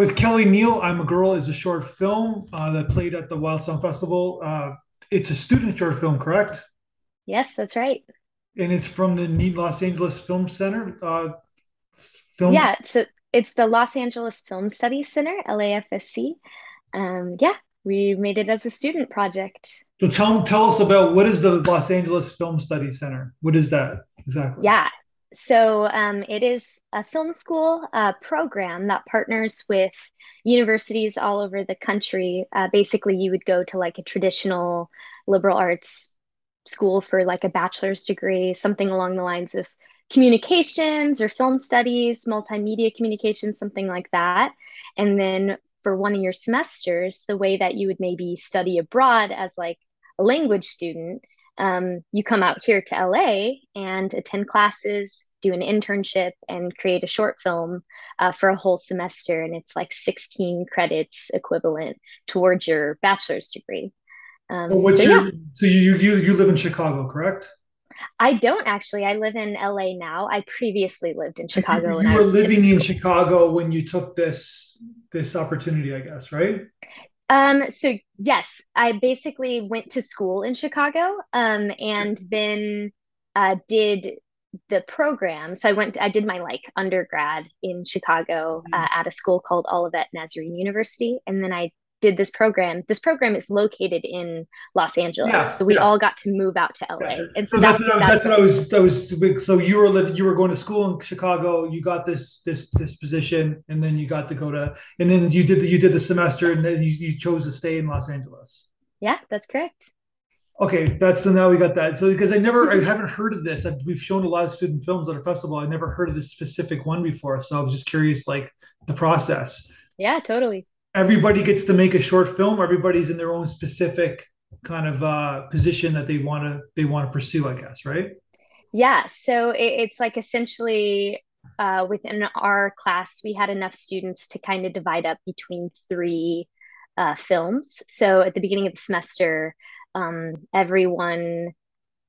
with Kelly Neal, I'm a Girl is a short film uh, that played at the Wild Sound Festival. Uh, it's a student short film, correct? Yes, that's right. And it's from the Los Angeles Film Center. Uh, film. Yeah, so it's the Los Angeles Film Studies Center, LAFSC. Um, yeah, we made it as a student project. So tell tell us about what is the Los Angeles Film Studies Center? What is that exactly? Yeah, so um, it is a film school uh, program that partners with universities all over the country. Uh, basically, you would go to like a traditional liberal arts school for like a bachelor's degree, something along the lines of communications or film studies, multimedia communications, something like that. And then for one of your semesters, the way that you would maybe study abroad as like a language student, um, you come out here to LA and attend classes, do an internship, and create a short film uh, for a whole semester. And it's like 16 credits equivalent towards your bachelor's degree. Um, what's so, your, yeah. so you, you, you live in Chicago, correct? I don't actually. I live in LA now. I previously lived in Chicago. You, you were living in Chicago when you took this this opportunity, I guess, right? Um, so yes, I basically went to school in Chicago, um, and then uh, did the program. So I went, I did my like undergrad in Chicago mm-hmm. uh, at a school called Olivet Nazarene University, and then I did this program. This program is located in Los Angeles, yeah, so we yeah. all got to move out to LA. And so, so that's, that's, what, that's, what I was. That was so you were living, you were going to school in Chicago. You got this this this position, and then you got to go to, and then you did the, you did the semester, and then you, you chose to stay in Los Angeles. Yeah, that's correct. Okay, that's so now we got that. So because I never, I haven't heard of this. I, we've shown a lot of student films at a festival. I never heard of this specific one before, so I was just curious, like the process. Yeah, totally everybody gets to make a short film. Everybody's in their own specific kind of uh, position that they want to they want to pursue. I guess, right? Yeah. So it, it's like essentially uh, within our class, we had enough students to kind of divide up between three uh, films. So at the beginning of the semester, um, everyone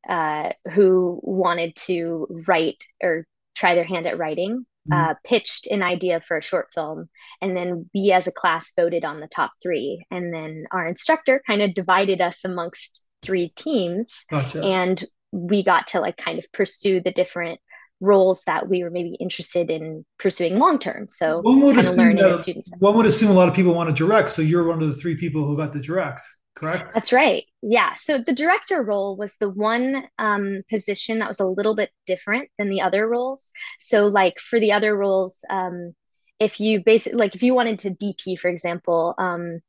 uh, who wanted to write or try their hand at writing mm-hmm. uh, pitched an idea for a short film and then we as a class voted on the top three and then our instructor kind of divided us amongst three teams gotcha. and we got to like kind of pursue the different roles that we were maybe interested in pursuing long term. So one would, assume that, one would assume a lot of people want to direct. So you're one of the three people who got to direct correct? That's right. Yeah. So the director role was the one um, position that was a little bit different than the other roles. So, like for the other roles, um, if you basically like if you wanted to DP, for example, um,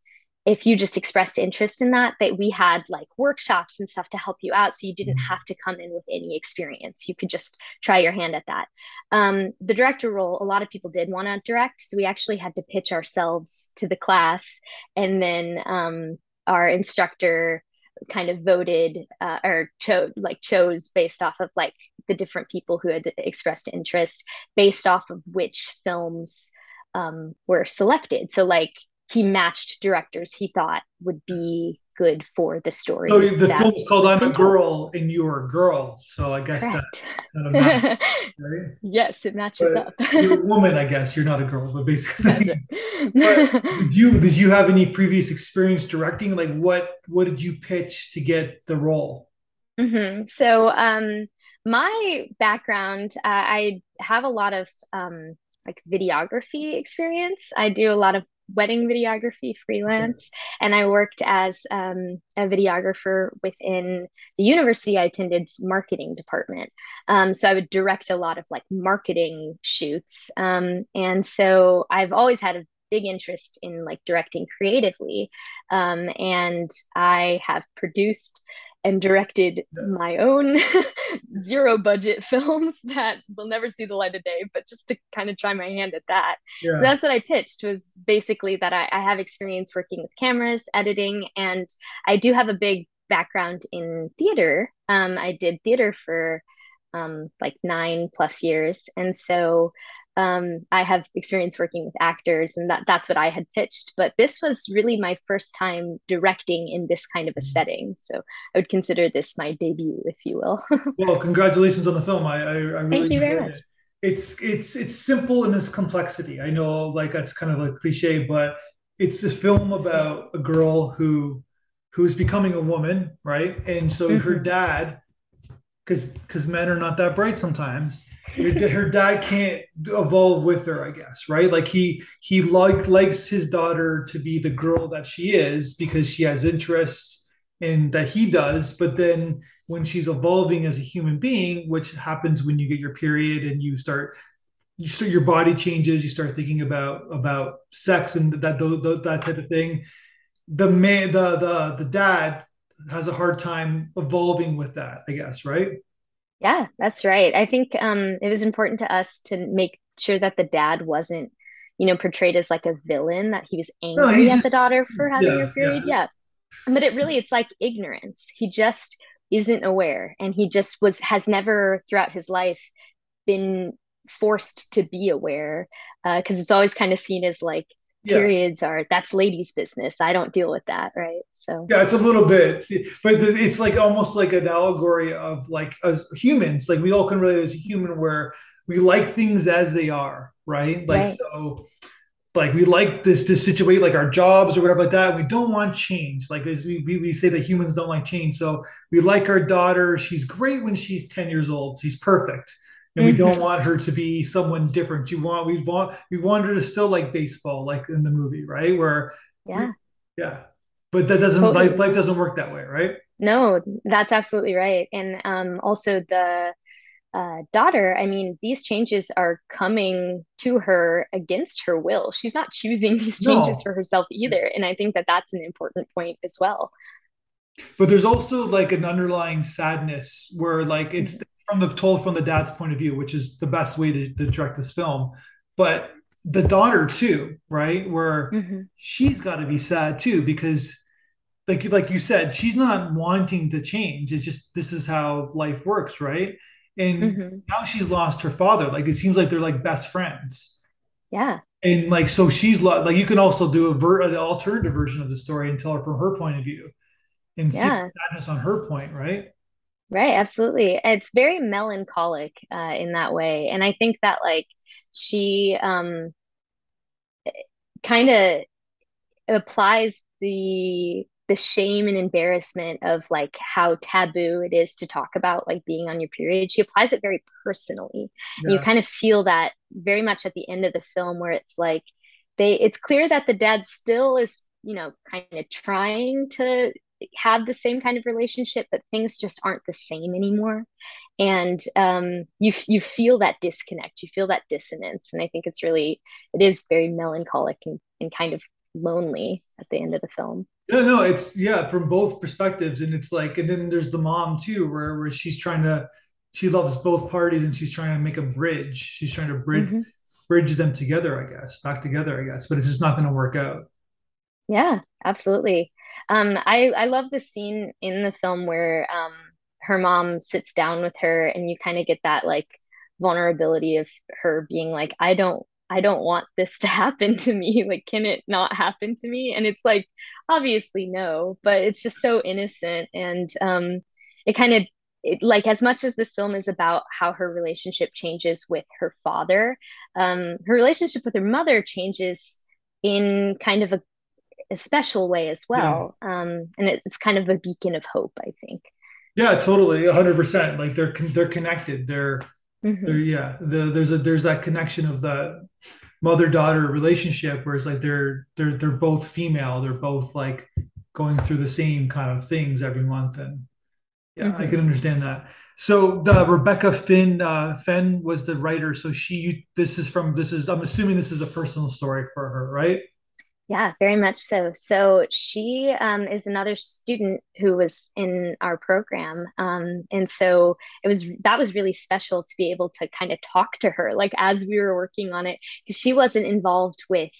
if you just expressed interest in that, that we had like workshops and stuff to help you out, so you didn't mm-hmm. have to come in with any experience. You could just try your hand at that. Um, the director role, a lot of people did want to direct, so we actually had to pitch ourselves to the class, and then um, our instructor kind of voted uh, or chose like chose based off of like the different people who had expressed interest based off of which films um, were selected. So like he matched directors he thought would be good for the story. So the film is called "I'm a Girl" and you're a girl, so I guess Correct. that right? Yes, it matches but up. you're a woman, I guess. You're not a girl, but basically. but did you did you have any previous experience directing? Like, what what did you pitch to get the role? Mm-hmm. So, um, my background, uh, I have a lot of um, like videography experience. I do a lot of wedding videography freelance and i worked as um, a videographer within the university i attended's marketing department. Um, so i would direct a lot of like marketing shoots. Um, and so i've always had a big interest in like directing creatively. Um, and i have produced and directed my own zero budget films that will never see the light of day, but just to kind of try my hand at that. Yeah. So that's what I pitched was basically that I, I have experience working with cameras, editing, and I do have a big background in theater. Um, I did theater for um, like nine plus years. And so um, I have experience working with actors, and that that's what I had pitched. But this was really my first time directing in this kind of a mm-hmm. setting, so I would consider this my debut, if you will. well, congratulations on the film. I, I, I really thank you very much. It. it's it's it's simple in its complexity. I know like that's kind of a cliche, but it's this film about a girl who who's becoming a woman, right? And so mm-hmm. her dad, because because men are not that bright sometimes, her dad can't evolve with her, I guess, right? Like he he like likes his daughter to be the girl that she is because she has interests in that he does, but then when she's evolving as a human being, which happens when you get your period and you start you start your body changes, you start thinking about about sex and that that, that type of thing. The man, the the the dad has a hard time evolving with that, I guess, right? Yeah, that's right. I think um, it was important to us to make sure that the dad wasn't, you know, portrayed as like a villain, that he was angry no, at just, the daughter for having yeah, her period. Yeah. yeah. But it really, it's like ignorance. He just isn't aware and he just was, has never throughout his life been forced to be aware because uh, it's always kind of seen as like yeah. periods are that's ladies business. I don't deal with that right? So. Yeah it's a little bit but it's like almost like an allegory of like as humans like we all can relate as a human where we like things as they are right? Like right. so like we like this this situation like our jobs or whatever like that we don't want change. Like as we, we, we say that humans don't like change so we like our daughter. She's great when she's 10 years old. She's perfect and we don't mm-hmm. want her to be someone different. You want we want we want her to still like baseball, like in the movie, right? Where yeah, we, yeah, but that doesn't totally. life life doesn't work that way, right? No, that's absolutely right. And um, also the uh, daughter, I mean, these changes are coming to her against her will. She's not choosing these changes no. for herself either, and I think that that's an important point as well. But there's also like an underlying sadness where like it's mm-hmm from the told from the dad's point of view, which is the best way to, to direct this film. But the daughter too, right? Where mm-hmm. she's got to be sad too because like like you said, she's not wanting to change. It's just this is how life works, right? And mm-hmm. now she's lost her father. Like it seems like they're like best friends. Yeah. And like so she's like you can also do a ver- an alternative version of the story and tell her from her point of view and yeah. see sadness on her point, right? Right, absolutely. It's very melancholic uh, in that way. And I think that like she um kind of applies the the shame and embarrassment of like how taboo it is to talk about like being on your period. She applies it very personally. Yeah. You kind of feel that very much at the end of the film where it's like they it's clear that the dad still is, you know, kind of trying to have the same kind of relationship, but things just aren't the same anymore. And um, you you feel that disconnect, you feel that dissonance, and I think it's really it is very melancholic and, and kind of lonely at the end of the film. No, no, it's yeah, from both perspectives, and it's like, and then there's the mom too, where where she's trying to, she loves both parties, and she's trying to make a bridge. She's trying to bridge mm-hmm. bridge them together, I guess, back together, I guess, but it's just not going to work out. Yeah, absolutely. Um, I I love the scene in the film where um, her mom sits down with her, and you kind of get that like vulnerability of her being like, I don't I don't want this to happen to me. Like, can it not happen to me? And it's like, obviously no, but it's just so innocent. And um, it kind of, it, like, as much as this film is about how her relationship changes with her father, um, her relationship with her mother changes in kind of a a special way as well. Yeah. Um, and it, it's kind of a beacon of hope, I think. Yeah, totally, hundred percent. Like they're they're connected. They're, mm-hmm. they're yeah. The, there's a there's that connection of the mother daughter relationship where it's like they're they're they're both female. They're both like going through the same kind of things every month, and yeah, mm-hmm. I can understand that. So the Rebecca Finn uh, Fenn was the writer. So she you, this is from this is I'm assuming this is a personal story for her, right? Yeah, very much so. So she um, is another student who was in our program, um, and so it was that was really special to be able to kind of talk to her, like as we were working on it, because she wasn't involved with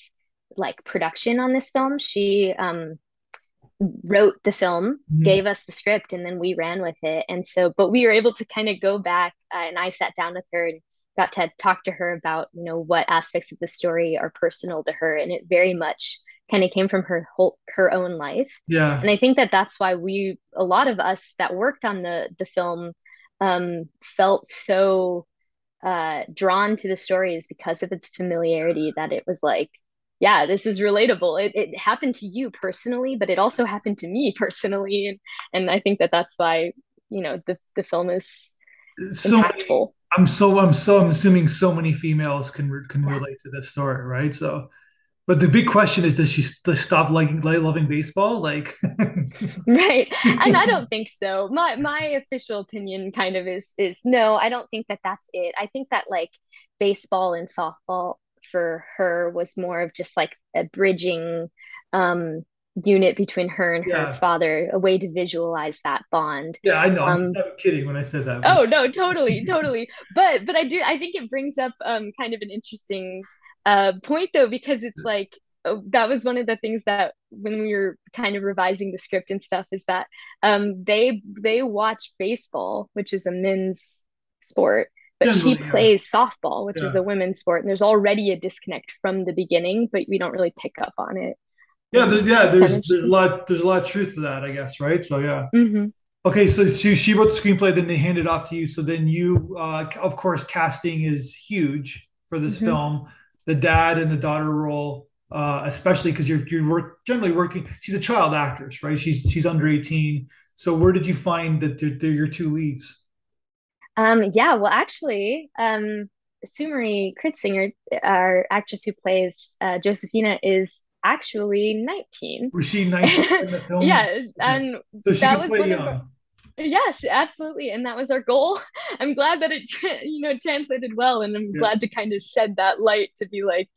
like production on this film. She um, wrote the film, mm-hmm. gave us the script, and then we ran with it. And so, but we were able to kind of go back, uh, and I sat down with her and got to talk to her about you know what aspects of the story are personal to her and it very much kind of came from her whole her own life yeah and i think that that's why we a lot of us that worked on the the film um felt so uh, drawn to the story is because of its familiarity. That it was like, yeah, this is relatable. It it happened to you personally, but it also happened to me personally, and and I think that that's why you know the the film is so impactful. I'm so I'm so I'm assuming so many females can can relate to this story, right? So, but the big question is, does she st- stop liking loving baseball? Like, right? And I don't think so. My my official opinion kind of is is no. I don't think that that's it. I think that like baseball and softball for her was more of just like a bridging um unit between her and yeah. her father, a way to visualize that bond. Yeah, I know. I'm um, kidding when I said that. Oh no, totally, totally. But but I do I think it brings up um kind of an interesting uh point though because it's like oh, that was one of the things that when we were kind of revising the script and stuff is that um they they watch baseball, which is a men's sport. But she plays softball, which yeah. is a women's sport, and there's already a disconnect from the beginning, but we don't really pick up on it. Yeah, there's, yeah. There's there's a lot there's a lot of truth to that, I guess, right? So yeah. Mm-hmm. Okay, so she, she wrote the screenplay, then they hand it off to you. So then you, uh, of course, casting is huge for this mm-hmm. film. The dad and the daughter role, uh, especially because you're you're work, generally working. She's a child actress, right? She's she's under eighteen. So where did you find that they're, they're your two leads? Um, yeah, well, actually, um, Sumari Kritzinger, our actress who plays uh, Josephina, is actually 19. Was she 19 in the film? yeah, and so that was one young. of Yes, absolutely, and that was our goal. I'm glad that it, you know, translated well, and I'm yeah. glad to kind of shed that light to be like,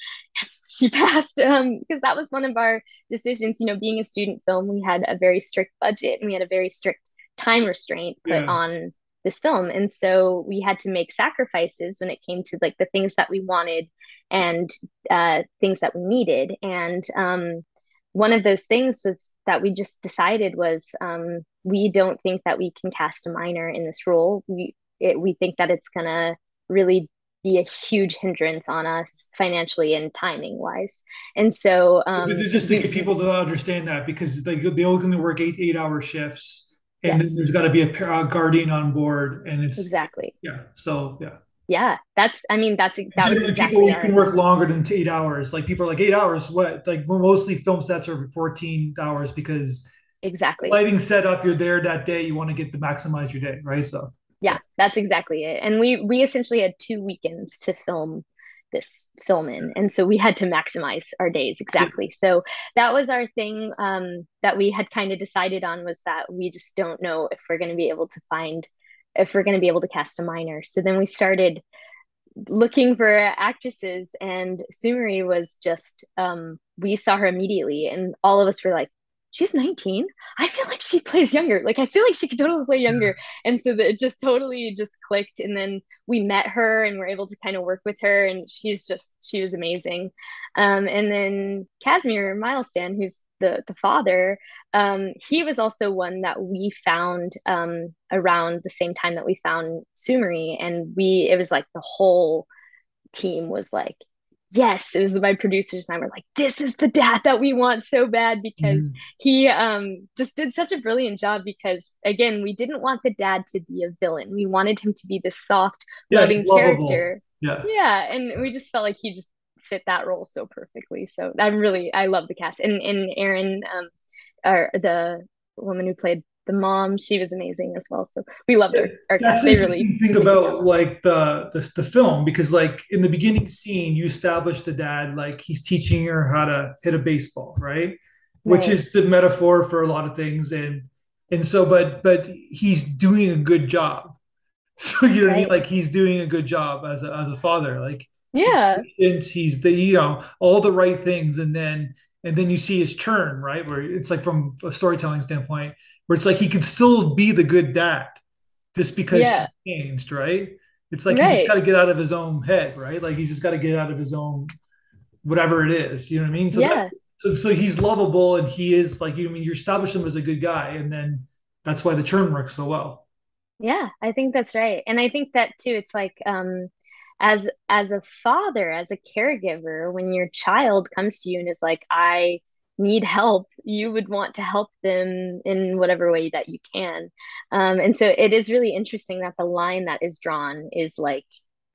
yes, she passed. Um, because that was one of our decisions. You know, being a student film, we had a very strict budget, and we had a very strict time restraint put yeah. on this film. And so we had to make sacrifices when it came to like the things that we wanted and uh, things that we needed. And um, one of those things was that we just decided was um, we don't think that we can cast a minor in this role. We it, we think that it's gonna really be a huge hindrance on us financially and timing wise. And so, um, just to get people to understand that because they, they only work eight, eight hour shifts and yes. there's got to be a, a, guardian on board and it's exactly. Yeah so yeah. Yeah that's i mean that's that exactly people you can work longer than eight hours like people are like eight hours what like mostly film sets are 14 hours because exactly. lighting setup you're there that day you want to get to maximize your day right? So yeah that's exactly it and we we essentially had two weekends to film this film in. And so we had to maximize our days exactly. So that was our thing um, that we had kind of decided on was that we just don't know if we're going to be able to find if we're going to be able to cast a minor. So then we started looking for actresses and sumari was just um, we saw her immediately and all of us were like she's 19 i feel like she plays younger. Like i feel like she could totally play younger. And so that it just totally just clicked. And then we met her and we're able to kind of work with her. And she's just she was amazing. Um, and then casimir milestan who's the the father um, he was also one that we found um, around the same time that we found sumari and we it was like the whole team was like yes it was my producers and i were like this is the dad that we want so bad because mm. he um just did such a brilliant job because again we didn't want the dad to be a villain. We wanted him to be the soft yeah, loving character. Yeah. Yeah and we just felt like he just fit that role so perfectly. So i'm really i love the cast. And and erin um or the woman who played the mom she was amazing as well. So we loved her. Our that's the really thing about like the, the the film because like in the beginning scene you establish the dad like he's teaching her how to hit a baseball right, right. which is the metaphor for a lot of things. And and so but but he's doing a good job. So you know right. what i mean? Like he's doing a good job as a, as a father. Like yeah. and he's the you know all the right things. And then and then you see his churn right where it's like from a storytelling standpoint where it's like he could still be the good dad just because yeah. he changed, right? It's like right. he just got to get out of his own head, right? Like he's just got to get out of his own whatever it is. You know what I mean? So yeah. so so he's lovable and he is like you know I mean you establish him as a good guy and then that's why the churn works so well. Yeah, I think that's right. And I think that too it's like um as as a father, as a caregiver, when your child comes to you and is like I need help, you would want to help them in whatever way that you can. Um, and so it is really interesting that the line that is drawn is like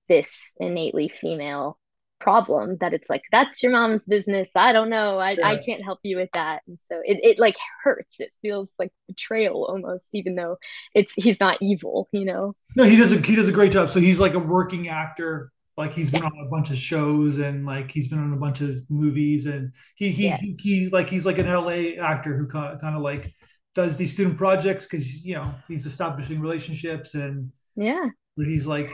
this innately female problem that it's like that's your mom's business. I don't know. I, yeah. I can't help you with that. And so it, it like hurts. It feels like betrayal almost even though it's he's not evil you know? No he does a he does a great job. So he's like a working actor. Like he's been yeah. on a bunch of shows and like he's been on a bunch of movies and he he yes. he, he, like he's like an la actor who kind of, kind of like does these student projects because you know he's establishing relationships and yeah. but he's like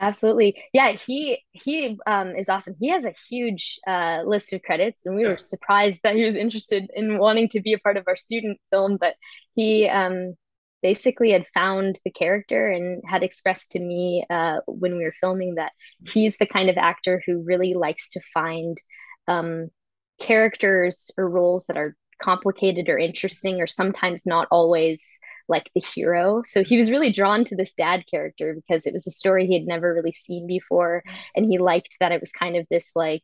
Absolutely. Yeah, he he um is awesome. He has a huge uh list of credits and we yeah. were surprised that he was interested in wanting to be a part of our student film, but he um basically had found the character and had expressed to me uh when we were filming that he's the kind of actor who really likes to find um characters or roles that are complicated or interesting or sometimes not always like the hero. So he was really drawn to this dad character because it was a story he had never really seen before. And he liked that it was kind of this like,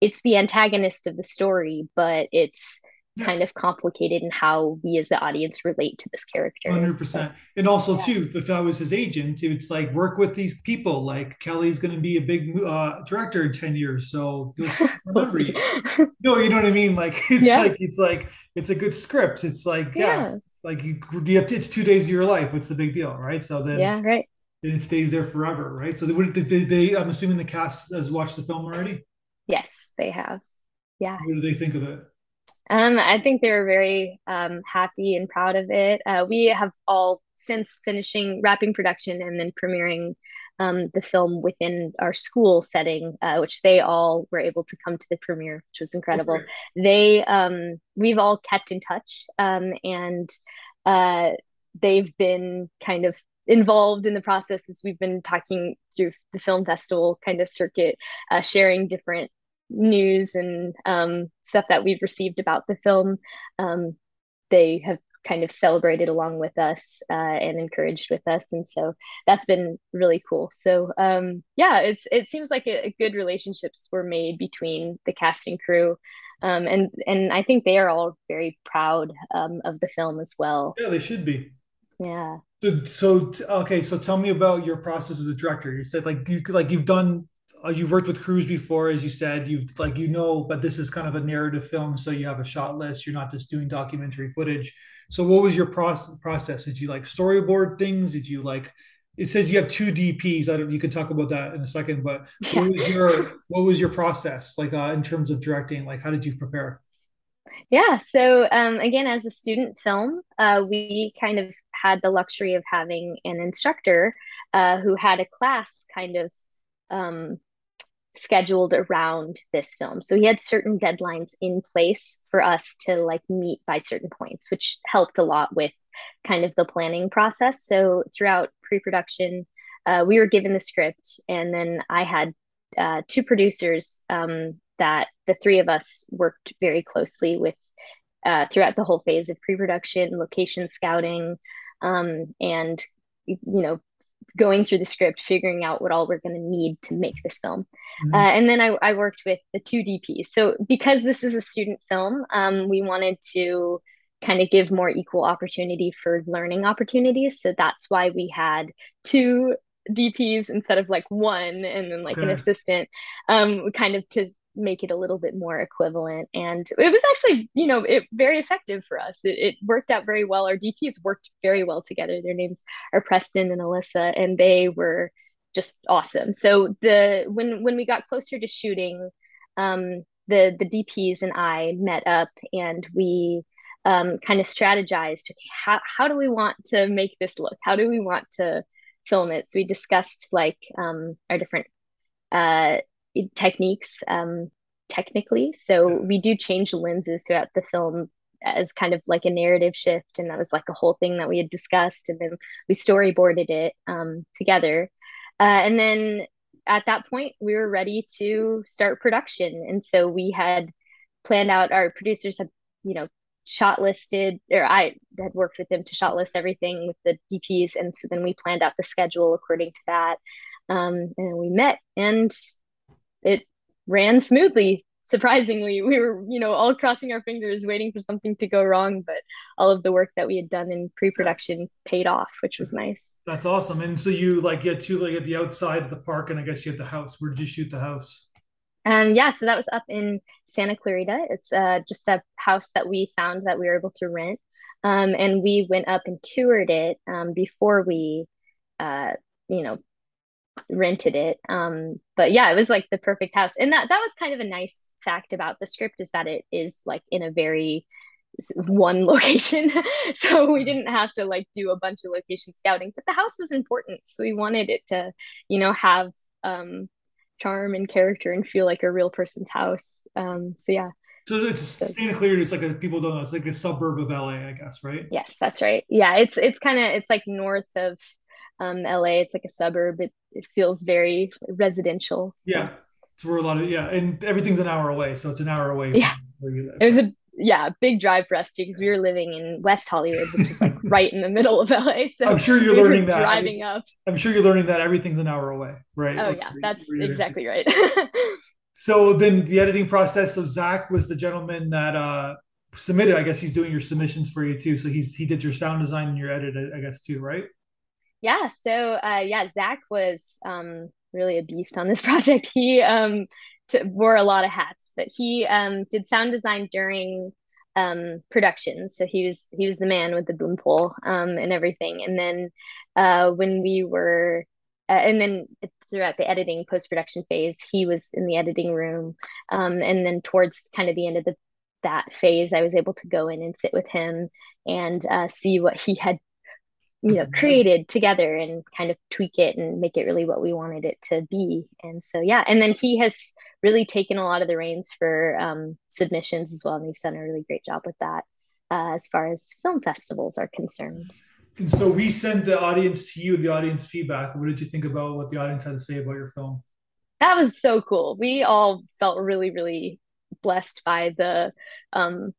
it's the antagonist of the story, but it's yeah. kind of complicated in how we as the audience relate to this character. 100%. So, and also, yeah. too, if I was his agent, it's like work with these people. Like Kelly's going to be a big uh, director in 10 years. So remember you. No, you know what I mean? Like, it's yeah. like, it's like, it's a good script. It's like, yeah, like you, you have to, it's two days of your life. What's the big deal, right? So then, yeah, right. Then it stays there forever, right? So they, they, they, I'm assuming the cast has watched the film already. Yes, they have. Yeah. What do they think of it? Um, I think they were very um, happy and proud of it. Uh, we have all since finishing wrapping production and then premiering um, the film within our school setting, uh, which they all were able to come to the premiere, which was incredible. Okay. They, um, we've all kept in touch, um, and uh, they've been kind of involved in the process as we've been talking through the film festival kind of circuit, uh, sharing different news and um, stuff that we've received about the film. Um, they have kind of celebrated along with us uh, and encouraged with us. And so that's been really cool. So um, yeah it's it seems like a, a, good relationships were made between the cast and crew. Um, and and i think they are all very proud um, of the film as well. Yeah they should be. Yeah. So, so okay so tell me about your process as a director. You said like you like you've done uh, you've worked with crews before, as you said. You've like you know, but this is kind of a narrative film, so you have a shot list. You're not just doing documentary footage. So, what was your process? Process? Did you like storyboard things? Did you like? It says you have two DPs. I don't. You could talk about that in a second. But yeah. what was your what was your process like uh, in terms of directing? Like, how did you prepare? Yeah. So um, again, as a student film, uh, we kind of had the luxury of having an instructor uh, who had a class kind of um, scheduled around this film. So he had certain deadlines in place for us to like meet by certain points, which helped a lot with kind of the planning process. So throughout pre-production, uh, we were given the script, and then I had uh, two producers um, that the three of us worked very closely with uh, throughout the whole phase of pre-production, location scouting, um, and you know going through the script, figuring out what all we're going to need to make this film. Mm-hmm. Uh, and then I, I, worked with the two DPs. So because this is a student film, um, we wanted to kind of give more equal opportunity for learning opportunities. So that's why we had two DPs instead of like one and then like okay. an assistant, um, kind of to make it a little bit more equivalent. And it was actually, you know, it very effective for us. It, it worked out very well. Our DPs worked very well together. Their names are Preston and Alyssa, and they were just awesome. So the when when we got closer to shooting, um, the the DPs and I met up and we um, kind of strategized. Okay, how how do we want to make this look? How do we want to film it? So we discussed like um, our different uh, techniques um, technically. So we do change lenses throughout the film as kind of like a narrative shift. And that was like a whole thing that we had discussed. And then we storyboarded it um, together. Uh, and then at that point, we were ready to start production. And so we had planned out, our producers had, you know, shot listed, or I had worked with them to shot list everything with the DPs. And so then we planned out the schedule according to that. Um, and we met and it ran smoothly surprisingly we were you know all crossing our fingers waiting for something to go wrong but all of the work that we had done in pre-production paid off which was nice That's awesome. And so you like get to like at the outside of the park, and I guess you had the house. Where did you shoot the house? Um, yeah, so that was up in Santa Clarita. It's uh, just a house that we found that we were able to rent. Um, and we went up and toured it um, before we, uh, you know, rented it. Um, but yeah, it was like the perfect house. And that that was kind of a nice fact about the script is that it is like in a very one location. so we didn't have to like do a bunch of location scouting, but the house was important. So we wanted it to, you know, have um charm and character and feel like a real person's house. Um so yeah. So it's Santa Clarita. It's like a, people don't know. It's like a suburb of LA, I guess, right? Yes, that's right. Yeah, it's it's kind of it's like north of um, LA. It's like a suburb. It it feels very residential. Yeah, it's where a lot of yeah, and everything's an hour away, so it's an hour away. Yeah, it was a yeah big drive for us too because we were living in West Hollywood, which is like right in the middle of LA. So I'm sure you're we learning that driving up. I'm sure you're learning that everything's an hour away, right? Oh like, yeah, that's exactly right. So then the editing process. So Zach was the gentleman that uh, submitted. I guess he's doing your submissions for you too. So he's he did your sound design and your edit, I guess too, right? Yeah. So uh, yeah, Zach was um, really a beast on this project. He um, t- wore a lot of hats, but he um, did sound design during um, production. So he was he was the man with the boom pole um, and everything. And then uh, when we were uh, and then throughout the editing post production phase, he was in the editing room. Um, and then towards kind of the end of the that phase, I was able to go in and sit with him and uh, see what he had, you know, created together and kind of tweak it and make it really what we wanted it to be. And so, yeah. And then he has really taken a lot of the reins for um, submissions as well. And he's done a really great job with that uh, as far as film festivals are concerned. And so we sent the audience to you, the audience feedback. What did you think about what the audience had to say about your film? That was so cool. We all felt really, really blessed by the um,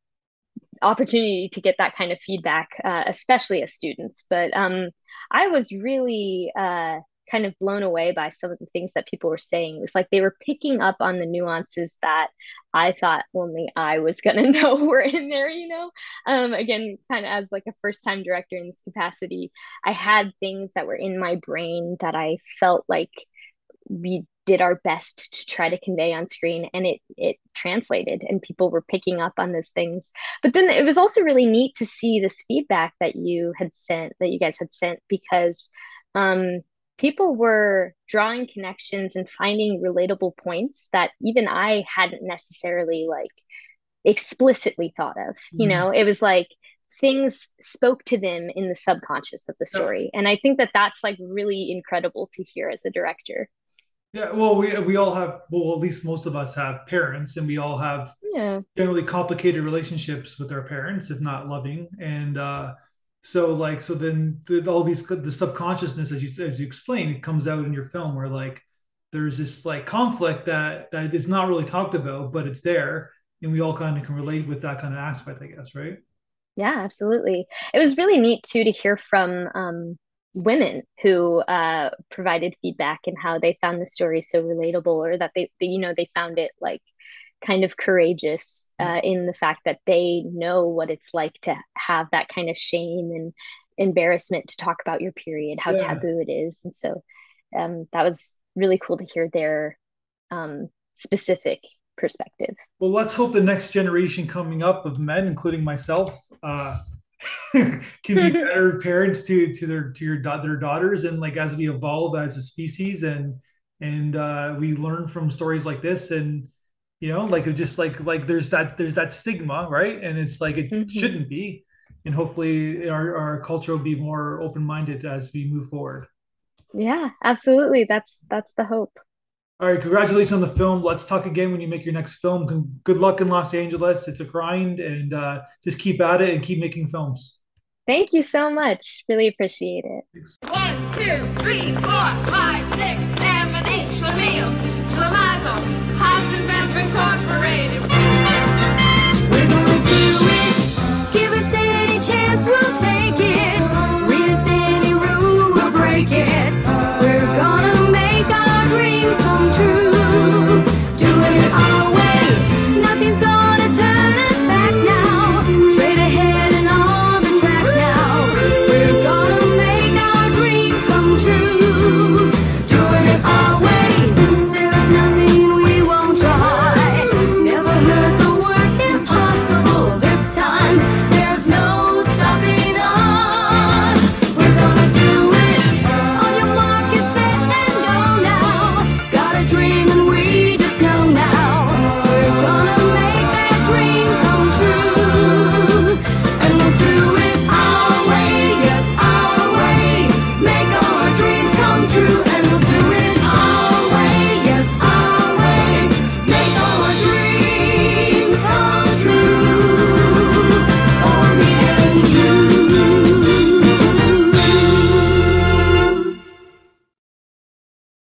opportunity to get that kind of feedback, uh, especially as students. But um, I was really uh, kind of blown away by some of the things that people were saying. It was like they were picking up on the nuances that I thought only I was gonna know were in there, you know. Um, again, kind of as like a first time director in this capacity, I had things that were in my brain that I felt like we did our best to try to convey on screen and it it translated and people were picking up on those things but then it was also really neat to see this feedback that you had sent that you guys had sent because um people were drawing connections and finding relatable points that even I hadn't necessarily like explicitly thought of. Mm-hmm. You know, it was like things spoke to them in the subconscious of the story. And I think that that's like really incredible to hear as a director. Yeah, well, we we all have well, at least most of us have parents, and we all have yeah generally complicated relationships with our parents, if not loving. And uh, so like so then all these the subconsciousness as you as you explain it comes out in your film where like there's this like conflict that that is not really talked about but it's there and we all kind of can relate with that kind of aspect i guess right yeah absolutely it was really neat too to hear from um, women who uh, provided feedback and how they found the story so relatable or that they, they you know they found it like kind of courageous mm. uh, in the fact that they know what it's like to have that kind of shame and embarrassment to talk about your period, how yeah. taboo it is. And so um, that was really cool to hear their um, specific perspective. Well, let's hope the next generation coming up of men, including myself, uh, can be better parents to to their to your their daughters, and like as we evolve as a species, and and uh, we learn from stories like this, and you know like it just like like there's that there's that stigma right? And it's like it mm-hmm. shouldn't be. And hopefully our, our culture will be more open-minded as we move forward. Yeah absolutely. That's that's the hope all right, congratulations on the film. Let's talk again when you make your next film. Good luck in Los Angeles. It's a grind, and uh, just keep at it and keep making films. Thank you so much. Really appreciate it. Thanks. One, two, three, four, five, six, seven, eight. Schlemiel, Schlemazel, Hasenpfeffer Incorporated.